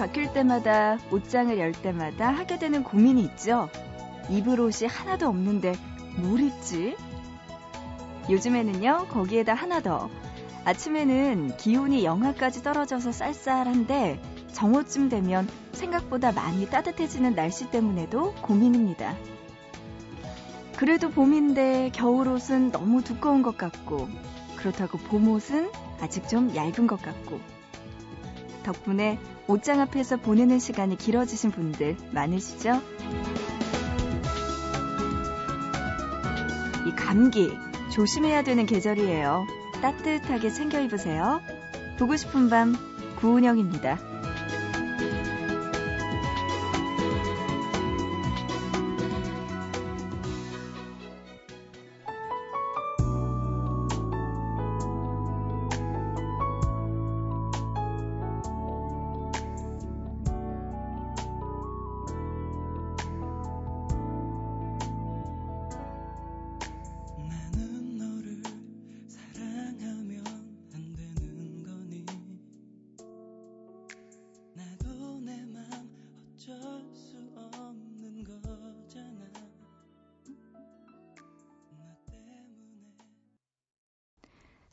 바뀔 때마다 옷장을 열 때마다 하게 되는 고민이 있죠. 입을 옷이 하나도 없는데 뭘 입지? 요즘에는요, 거기에다 하나 더. 아침에는 기온이 영하까지 떨어져서 쌀쌀한데 정오쯤 되면 생각보다 많이 따뜻해지는 날씨 때문에도 고민입니다. 그래도 봄인데 겨울 옷은 너무 두꺼운 것 같고 그렇다고 봄 옷은 아직 좀 얇은 것 같고 덕분에 옷장 앞에서 보내는 시간이 길어지신 분들 많으시죠? 이 감기 조심해야 되는 계절이에요. 따뜻하게 챙겨 입으세요. 보고 싶은 밤 구은영입니다.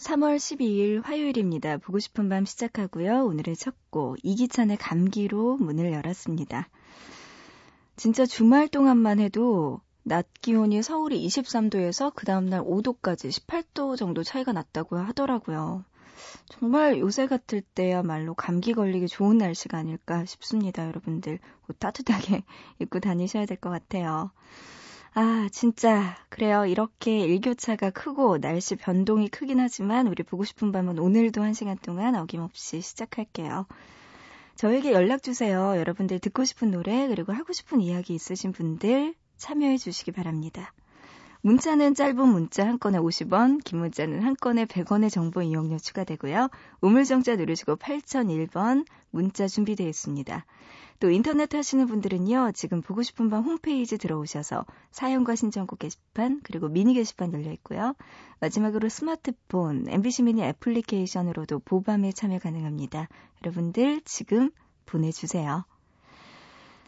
3월 12일 화요일입니다. 보고 싶은 밤 시작하고요. 오늘의 첫 곡, 이기찬의 감기로 문을 열었습니다. 진짜 주말 동안만 해도 낮 기온이 서울이 23도에서 그 다음날 5도까지 18도 정도 차이가 났다고 하더라고요. 정말 요새 같을 때야말로 감기 걸리기 좋은 날씨가 아닐까 싶습니다, 여러분들. 옷 따뜻하게 입고 다니셔야 될 것 같아요. 아, 진짜. 그래요. 이렇게 일교차가 크고 날씨 변동이 크긴 하지만 우리 보고 싶은 밤은 오늘도 한 시간 동안 어김없이 시작할게요. 저에게 연락주세요. 여러분들 듣고 싶은 노래, 그리고 하고 싶은 이야기 있으신 분들 참여해 주시기 바랍니다. 문자는 짧은 문자 한 건에 50원, 긴 문자는 한 건에 100원의 정보 이용료 추가되고요. 우물정자 누르시고 8001번 문자 준비되어 있습니다. 또 인터넷 하시는 분들은요, 지금 보고 싶은 밤 홈페이지 들어오셔서 사연과 신청곡 게시판, 그리고 미니 게시판 열려 있고요. 마지막으로 스마트폰, MBC 미니 애플리케이션으로도 보밤에 참여 가능합니다. 여러분들 지금 보내주세요.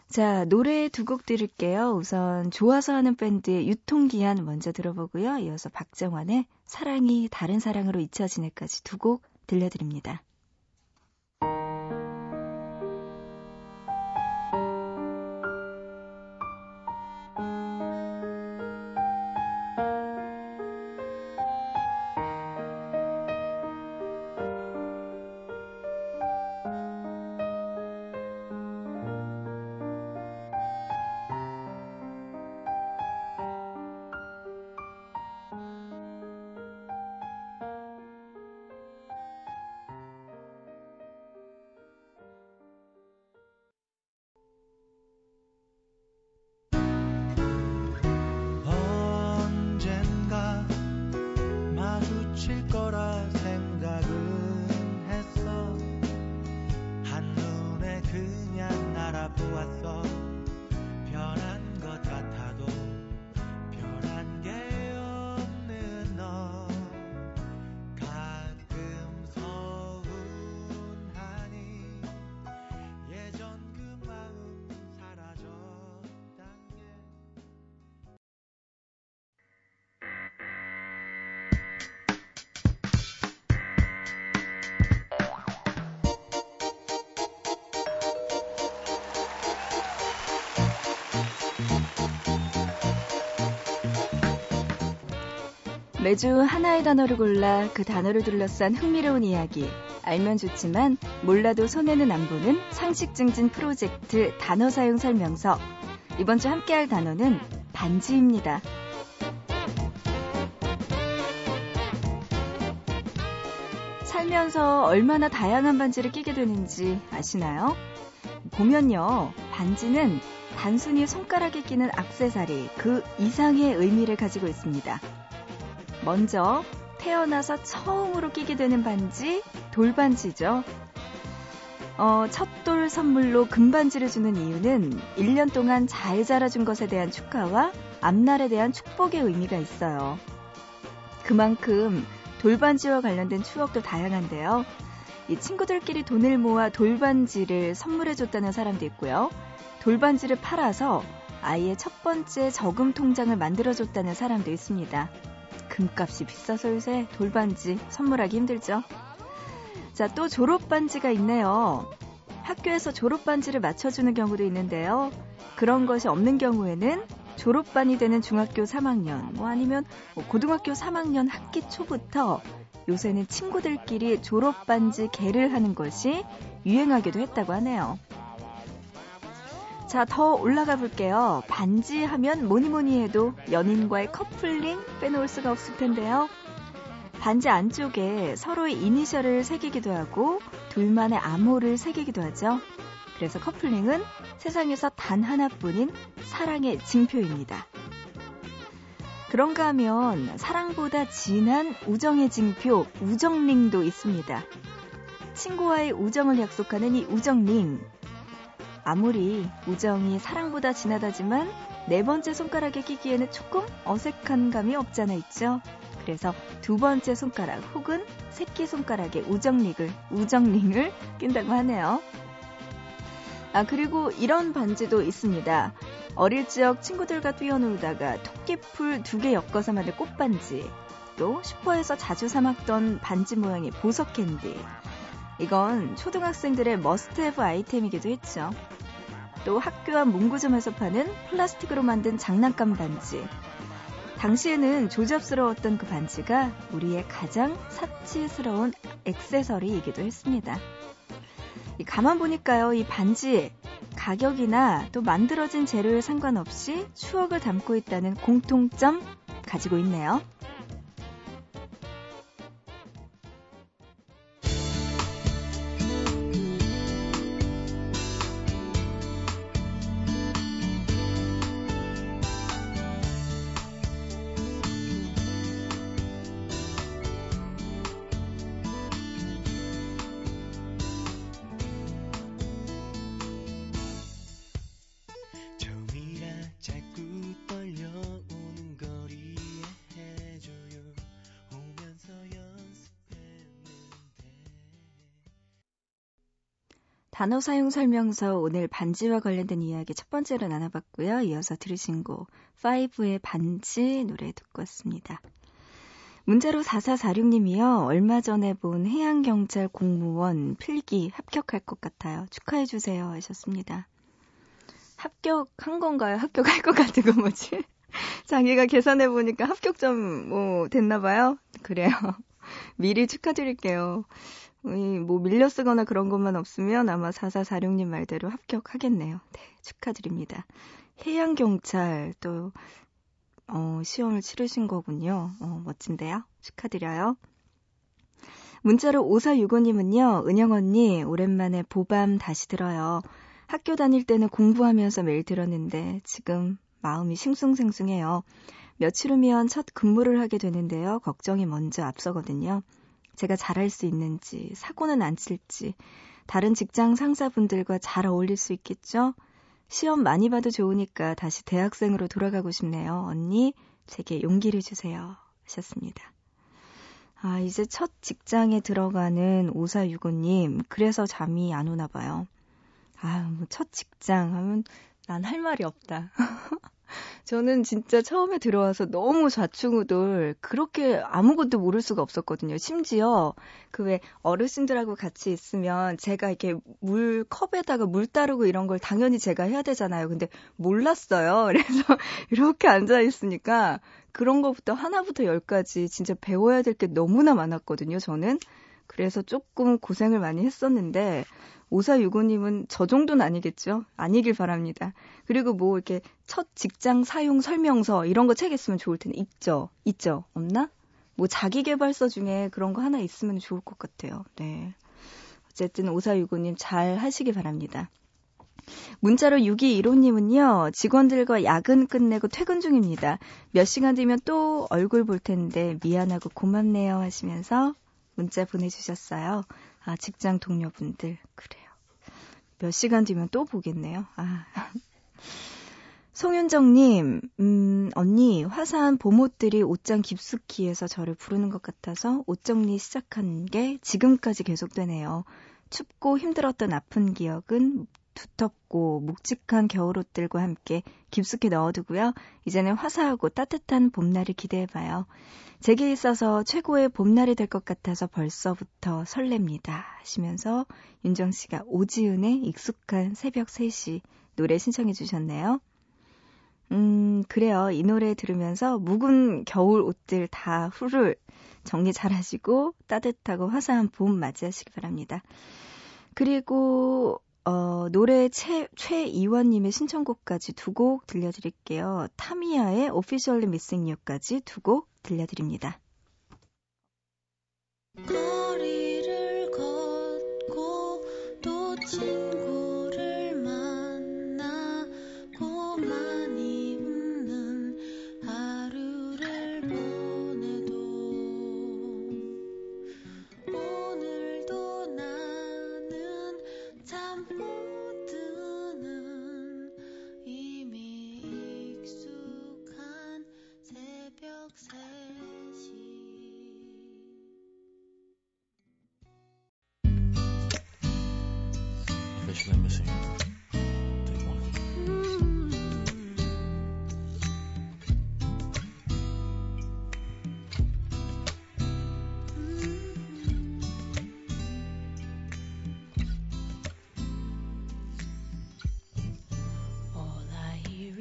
자, 노래 두 곡 들을게요. 우선 좋아서 하는 밴드의 유통기한 먼저 들어보고요. 이어서 박정환의 사랑이 다른 사랑으로 잊혀지네까지 두 곡 들려드립니다. 매주 하나의 단어를 골라 그 단어를 둘러싼 흥미로운 이야기. 알면 좋지만 몰라도 손해는 안 보는 상식 증진 프로젝트 단어 사용 설명서. 이번 주 함께 할 단어는 반지입니다. 살면서 얼마나 다양한 반지를 끼게 되는지 아시나요? 보면요, 반지는 단순히 손가락에 끼는 악세사리 그 이상의 의미를 가지고 있습니다. 먼저 태어나서 처음으로 끼게 되는 반지, 돌반지죠. 어, 첫돌 선물로 금반지를 주는 이유는 1년 동안 잘 자라준 것에 대한 축하와 앞날에 대한 축복의 의미가 있어요. 그만큼 돌반지와 관련된 추억도 다양한데요. 이 친구들끼리 돈을 모아 돌반지를 선물해줬다는 사람도 있고요. 돌반지를 팔아서 아이의 첫 번째 저금 통장을 만들어줬다는 사람도 있습니다. 금값이 비싸서 요새 돌반지 선물하기 힘들죠. 자, 또 졸업반지가 있네요. 학교에서 졸업반지를 맞춰주는 경우도 있는데요. 그런 것이 없는 경우에는 졸업반이 되는 중학교 3학년, 뭐 아니면 뭐 고등학교 3학년 학기 초부터 요새는 친구들끼리 졸업반지 개를 하는 것이 유행하기도 했다고 하네요. 자, 더 올라가 볼게요. 반지 하면 뭐니 뭐니 해도 연인과의 커플링 빼놓을 수가 없을 텐데요. 반지 안쪽에 서로의 이니셜을 새기기도 하고 둘만의 암호를 새기기도 하죠. 그래서 커플링은 세상에서 단 하나뿐인 사랑의 징표입니다. 그런가 하면 사랑보다 진한 우정의 징표, 우정링도 있습니다. 친구와의 우정을 약속하는 이 우정링. 아무리 우정이 사랑보다 진하다지만 네 번째 손가락에 끼기에는 조금 어색한 감이 없잖아 있죠. 그래서 두 번째 손가락 혹은 새끼 손가락에 우정링을 우정링을 낀다고 하네요. 아 그리고 이런 반지도 있습니다. 어릴 적 친구들과 뛰어놀다가 토끼풀 두 개 엮어서 만든 꽃반지, 또 슈퍼에서 자주 사 먹던 반지 모양의 보석 캔디. 이건 초등학생들의 must-have 아이템이기도 했죠. 또 학교 앞 문구점에서 파는 플라스틱으로 만든 장난감 반지. 당시에는 조잡스러웠던 그 반지가 우리의 가장 사치스러운 액세서리이기도 했습니다. 가만 보니까요, 이 반지 가격이나 또 만들어진 재료에 상관없이 추억을 담고 있다는 공통점 가지고 있네요. 단어 사용 설명서 오늘 반지와 관련된 이야기 첫 번째로 나눠봤고요. 이어서 들으신 곡 5의 반지 노래 듣고 왔습니다. 문자로 4446님이요. 얼마 전에 본 해양경찰 공무원 필기 합격할 것 같아요. 축하해주세요 하셨습니다. 합격한 건가요? 합격할 것 같은 거 뭐지? 자기가 계산해보니까 합격점 뭐 됐나봐요. 그래요. 미리 축하드릴게요. 뭐 밀려 쓰거나 그런 것만 없으면 아마 4446님 말대로 합격하겠네요. 네, 축하드립니다. 해양경찰 또 어, 시험을 치르신 거군요. 어, 멋진데요. 축하드려요. 문자로 5465님은요, 은영 언니, 오랜만에 보밤 다시 들어요. 학교 다닐 때는 공부하면서 매일 들었는데, 지금 마음이 싱숭생숭해요. 며칠 후면 첫 근무를 하게 되는데요. 걱정이 먼저 앞서거든요. 제가 잘할 수 있는지, 사고는 안 칠지, 다른 직장 상사분들과 잘 어울릴 수 있겠죠? 시험 많이 봐도 좋으니까 다시 대학생으로 돌아가고 싶네요. 언니, 제게 용기를 주세요. 하셨습니다. 아, 이제 첫 직장에 들어가는 5465님, 그래서 잠이 안 오나 봐요. 아, 뭐 첫 직장 하면 난 할 말이 없다. 저는 진짜 처음에 들어와서 너무 좌충우돌 그렇게 아무것도 모를 수가 없었거든요. 심지어 그 왜 어르신들하고 같이 있으면 제가 이렇게 물 컵에다가 물 따르고 이런 걸 당연히 제가 해야 되잖아요. 근데 몰랐어요. 그래서 이렇게 앉아 있으니까 그런 것부터 하나부터 열까지 진짜 배워야 될 게 너무나 많았거든요. 저는 그래서 조금 고생을 많이 했었는데 5465님은 저 정도는 아니겠죠? 아니길 바랍니다. 그리고 뭐 이렇게 첫 직장 사용 설명서 이런 거 책 있으면 좋을 텐데 있죠? 있죠? 없나? 뭐 자기개발서 중에 그런 거 하나 있으면 좋을 것 같아요. 네. 어쨌든 5465님 잘 하시기 바랍니다. 문자로 6215님은요, 직원들과 야근 끝내고 퇴근 중입니다. 몇 시간 뒤면 또 얼굴 볼 텐데 미안하고 고맙네요 하시면서 문자 보내주셨어요. 아, 직장 동료분들. 그래요. 몇 시간 뒤면 또 보겠네요. 아. 송윤정님, 음, 언니, 화사한 봄옷들이 옷장 깊숙이에서 저를 부르는 것 같아서 옷 정리 시작한 게 지금까지 계속되네요. 춥고 힘들었던 아픈 기억은 두텁고 묵직한 겨울옷들과 함께 깊숙이 넣어두고요. 이제는 화사하고 따뜻한 봄날을 기대해봐요. 제게 있어서 최고의 봄날이 될 것 같아서 벌써부터 설렙니다. 하시면서 윤정 씨가 오지은의 익숙한 새벽 3시 노래 신청해 주셨네요. 음, 그래요. 이 노래 들으면서 묵은 겨울 옷들 다 후를 정리 잘 하시고 따뜻하고 화사한 봄 맞이하시기 바랍니다. 그리고 어, 노래 최, 최이원님의 신청곡까지 두 곡 들려드릴게요. 타미야의 Officially Missing You까지 두 곡 들려드립니다.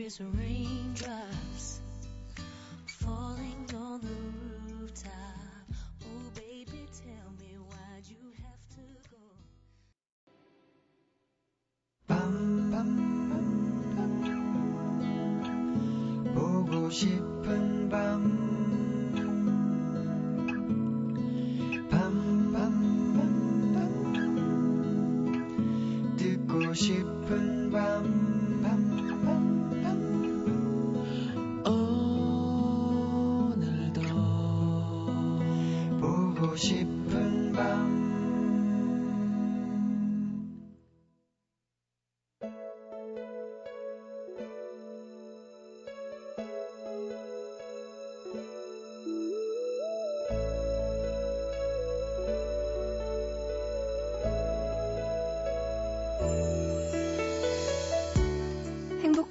as raindrops.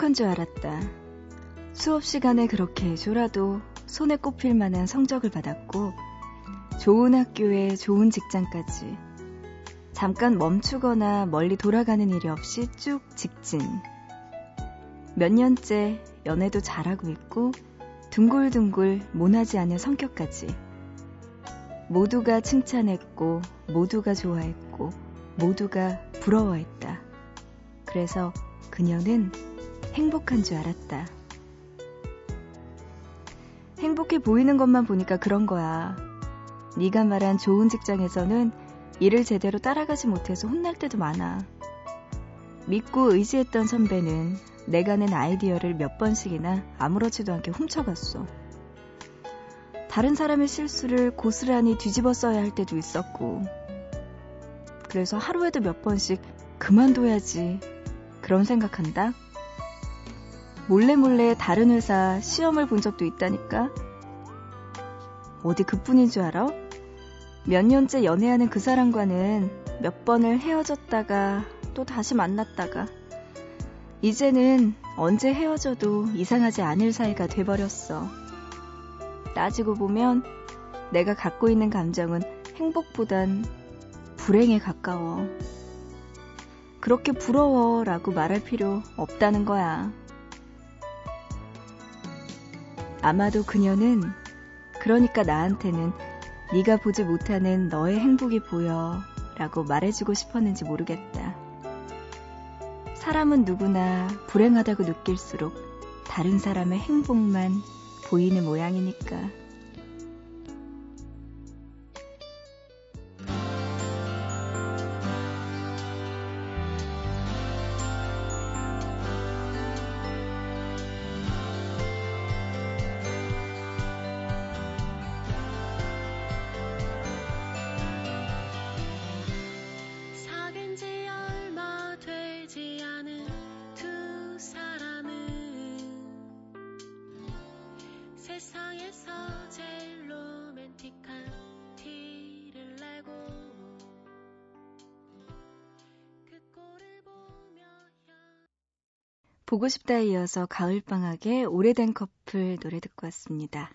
행복한 줄 알았다. 수업 시간에 그렇게 졸아도 손에 꼽힐 만한 성적을 받았고, 좋은 학교에 좋은 직장까지. 잠깐 멈추거나 멀리 돌아가는 일이 없이 쭉 직진. 몇 년째 연애도 잘하고 있고, 둥글둥글 모나지 않은 성격까지. 모두가 칭찬했고, 모두가 좋아했고, 모두가 부러워했다. 그래서 그녀는 행복한 줄 알았다. 행복해 보이는 것만 보니까 그런 거야. 네가 말한 좋은 직장에서는 일을 제대로 따라가지 못해서 혼날 때도 많아. 믿고 의지했던 선배는 내가 낸 아이디어를 몇 번씩이나 아무렇지도 않게 훔쳐갔어. 다른 사람의 실수를 고스란히 뒤집어 써야 할 때도 있었고. 그래서 하루에도 몇 번씩 그만둬야지. 그런 생각한다. 몰래 몰래 다른 회사 시험을 본 적도 있다니까. 어디 그뿐인 줄 알아? 몇 년째 연애하는 그 사람과는 몇 번을 헤어졌다가 또 다시 만났다가 이제는 언제 헤어져도 이상하지 않을 사이가 돼버렸어. 따지고 보면 내가 갖고 있는 감정은 행복보단 불행에 가까워. 그렇게 부러워라고 말할 필요 없다는 거야. 아마도 그녀는 그러니까 나한테는 네가 보지 못하는 너의 행복이 보여 라고 말해주고 싶었는지 모르겠다. 사람은 누구나 불행하다고 느낄수록 다른 사람의 행복만 보이는 모양이니까. 보고 싶다에 이어서 가을방학의 오래된 커플 노래 듣고 왔습니다.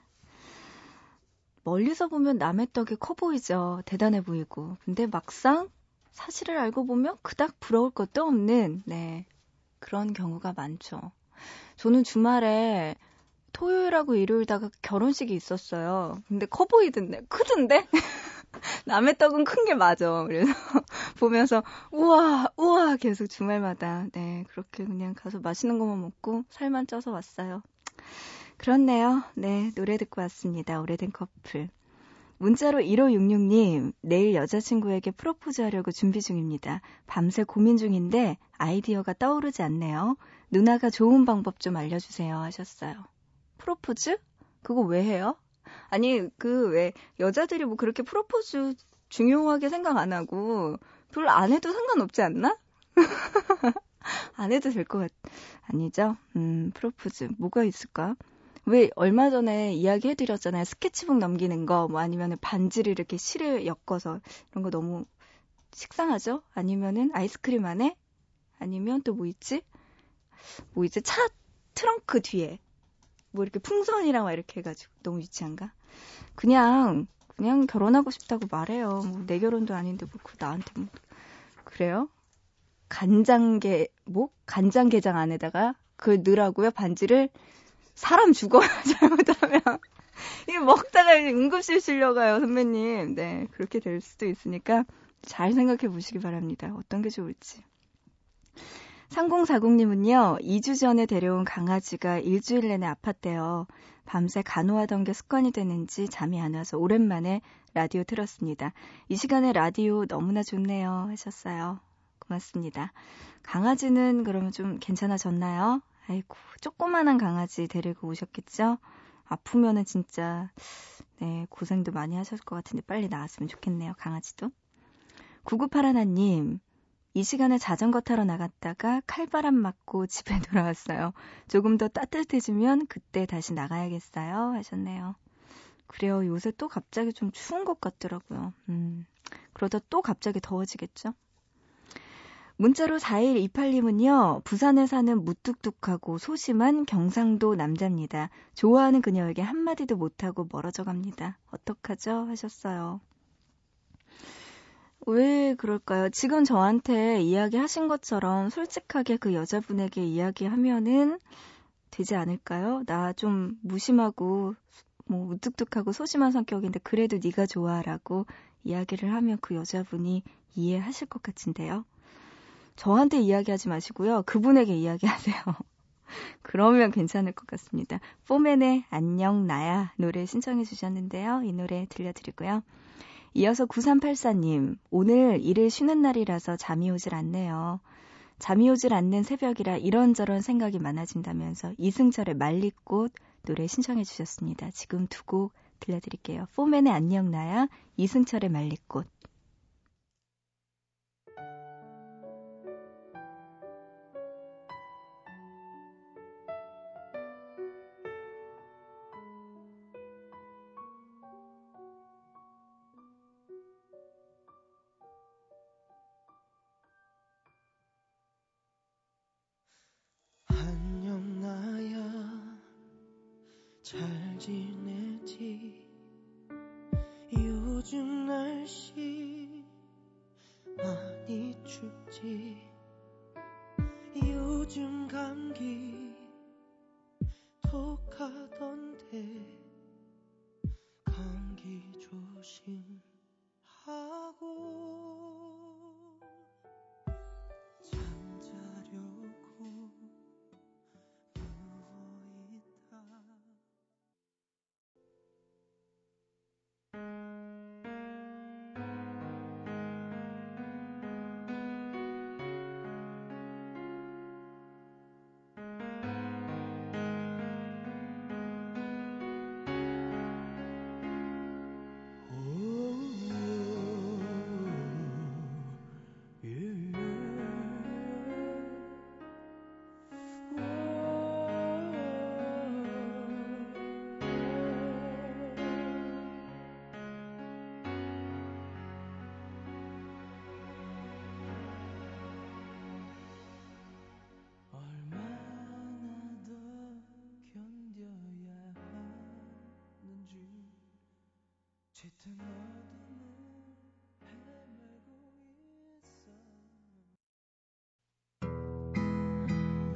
멀리서 보면 남의 떡이 커 보이죠. 대단해 보이고. 근데 막상 사실을 알고 보면 그닥 부러울 것도 없는, 네. 그런 경우가 많죠. 저는 주말에 토요일하고 일요일다가 결혼식이 있었어요. 근데 커 보이던데, 크던데? 남의 떡은 큰 게 맞아. 그래서 보면서 우와 우와 계속 주말마다 네 그렇게 그냥 가서 맛있는 것만 먹고 살만 쪄서 왔어요. 그렇네요. 네 노래 듣고 왔습니다. 오래된 커플. 문자로 1566님, 내일 여자친구에게 프로포즈 하려고 준비 중입니다. 밤새 고민 중인데 아이디어가 떠오르지 않네요. 누나가 좋은 방법 좀 알려주세요 하셨어요. 프로포즈? 그거 왜 해요? 아니, 그, 왜, 여자들이 뭐 그렇게 프로포즈 중요하게 생각 안 하고, 별로 안 해도 상관없지 않나? 안 해도 될 것 같, 아니죠? 음, 프로포즈. 뭐가 있을까? 왜 얼마 전에 이야기 해드렸잖아요. 스케치북 넘기는 거, 뭐 아니면 반지를 이렇게 실에 엮어서 이런 거 너무 식상하죠? 아니면은 아이스크림 안에? 아니면 또 뭐 있지? 뭐 이제 차 트렁크 뒤에 뭐 이렇게 풍선이랑 막 이렇게 해가지고 너무 유치한가? 그냥 그냥 결혼하고 싶다고 말해요. 뭐 내 결혼도 아닌데 뭐그 나한테 뭐 그래요? 간장게 뭐 간장게장 안에다가 그 넣으라고요 반지를 사람 죽어요 잘못하면 이게 먹다가 응급실 실려가요 선배님. 네 그렇게 될 수도 있으니까 잘 생각해 보시기 바랍니다. 어떤 게 좋을지. 3040님은요, 2주 전에 데려온 강아지가 일주일 내내 아팠대요. 밤새 간호하던 게 습관이 되는지 잠이 안 와서 오랜만에 라디오 틀었습니다. 이 시간에 라디오 너무나 좋네요. 하셨어요. 고맙습니다. 강아지는 그러면 좀 괜찮아졌나요? 아이고, 조그만한 강아지 데리고 오셨겠죠? 아프면은 진짜, 네, 고생도 많이 하셨을 것 같은데 빨리 나왔으면 좋겠네요, 강아지도. 9981님, 이 시간에 자전거 타러 나갔다가 칼바람 맞고 집에 돌아왔어요. 조금 더 따뜻해지면 그때 다시 나가야겠어요. 하셨네요. 그래요. 요새 또 갑자기 좀 추운 것 같더라고요. 음, 그러다 또 갑자기 더워지겠죠? 문자로 4128님은요, 부산에 사는 무뚝뚝하고 소심한 경상도 남자입니다. 좋아하는 그녀에게 한마디도 못하고 멀어져 갑니다. 어떡하죠? 하셨어요. 왜 그럴까요? 지금 저한테 이야기하신 것처럼 솔직하게 그 여자분에게 이야기하면은 되지 않을까요? 나 좀 무심하고 뭐 무뚝뚝하고 소심한 성격인데 그래도 네가 좋아라고 이야기를 하면 그 여자분이 이해하실 것 같은데요. 저한테 이야기하지 마시고요. 그분에게 이야기하세요. 그러면 괜찮을 것 같습니다. 포맨의 안녕 나야 노래 신청해 주셨는데요. 이 노래 들려드리고요. 이어서 9384님, 오늘 일을 쉬는 날이라서 잠이 오질 않네요. 잠이 오질 않는 새벽이라 이런저런 생각이 많아진다면서 이승철의 말리꽃 노래 신청해 주셨습니다. 지금 두 곡 들려드릴게요. 포맨의 안녕 나야, 이승철의 말리꽃. 잘 지내지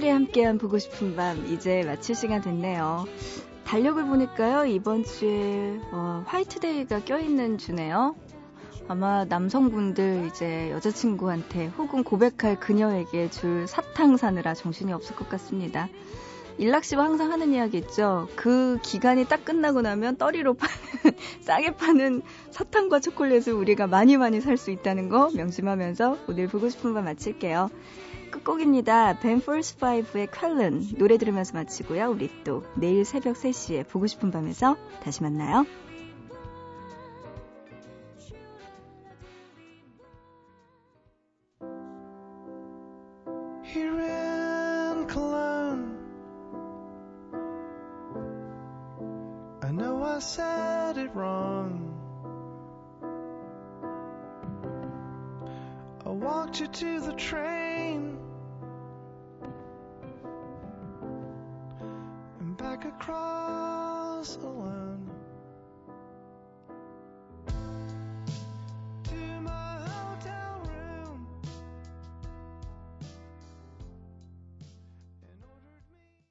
화요일에 함께한 보고 싶은 밤 이제 마칠 시간 됐네요. 달력을 보니까요 이번 주에 어, 화이트데이가 껴있는 주네요. 아마 남성분들 이제 여자친구한테 혹은 고백할 그녀에게 줄 사탕 사느라 정신이 없을 것 같습니다. 일락 씨와 항상 하는 이야기 있죠. 그 기간이 딱 끝나고 나면 떠리로 파는, 싸게 파는 사탕과 초콜릿을 우리가 많이 많이 살 수 있다는 거 명심하면서 오늘 보고 싶은 밤 마칠게요. 끝곡입니다. 벤폴스 5의 컬른 노래 들으면서 마치고요. 우리 또 내일 새벽 3시에 보고 싶은 밤에서 다시 만나요.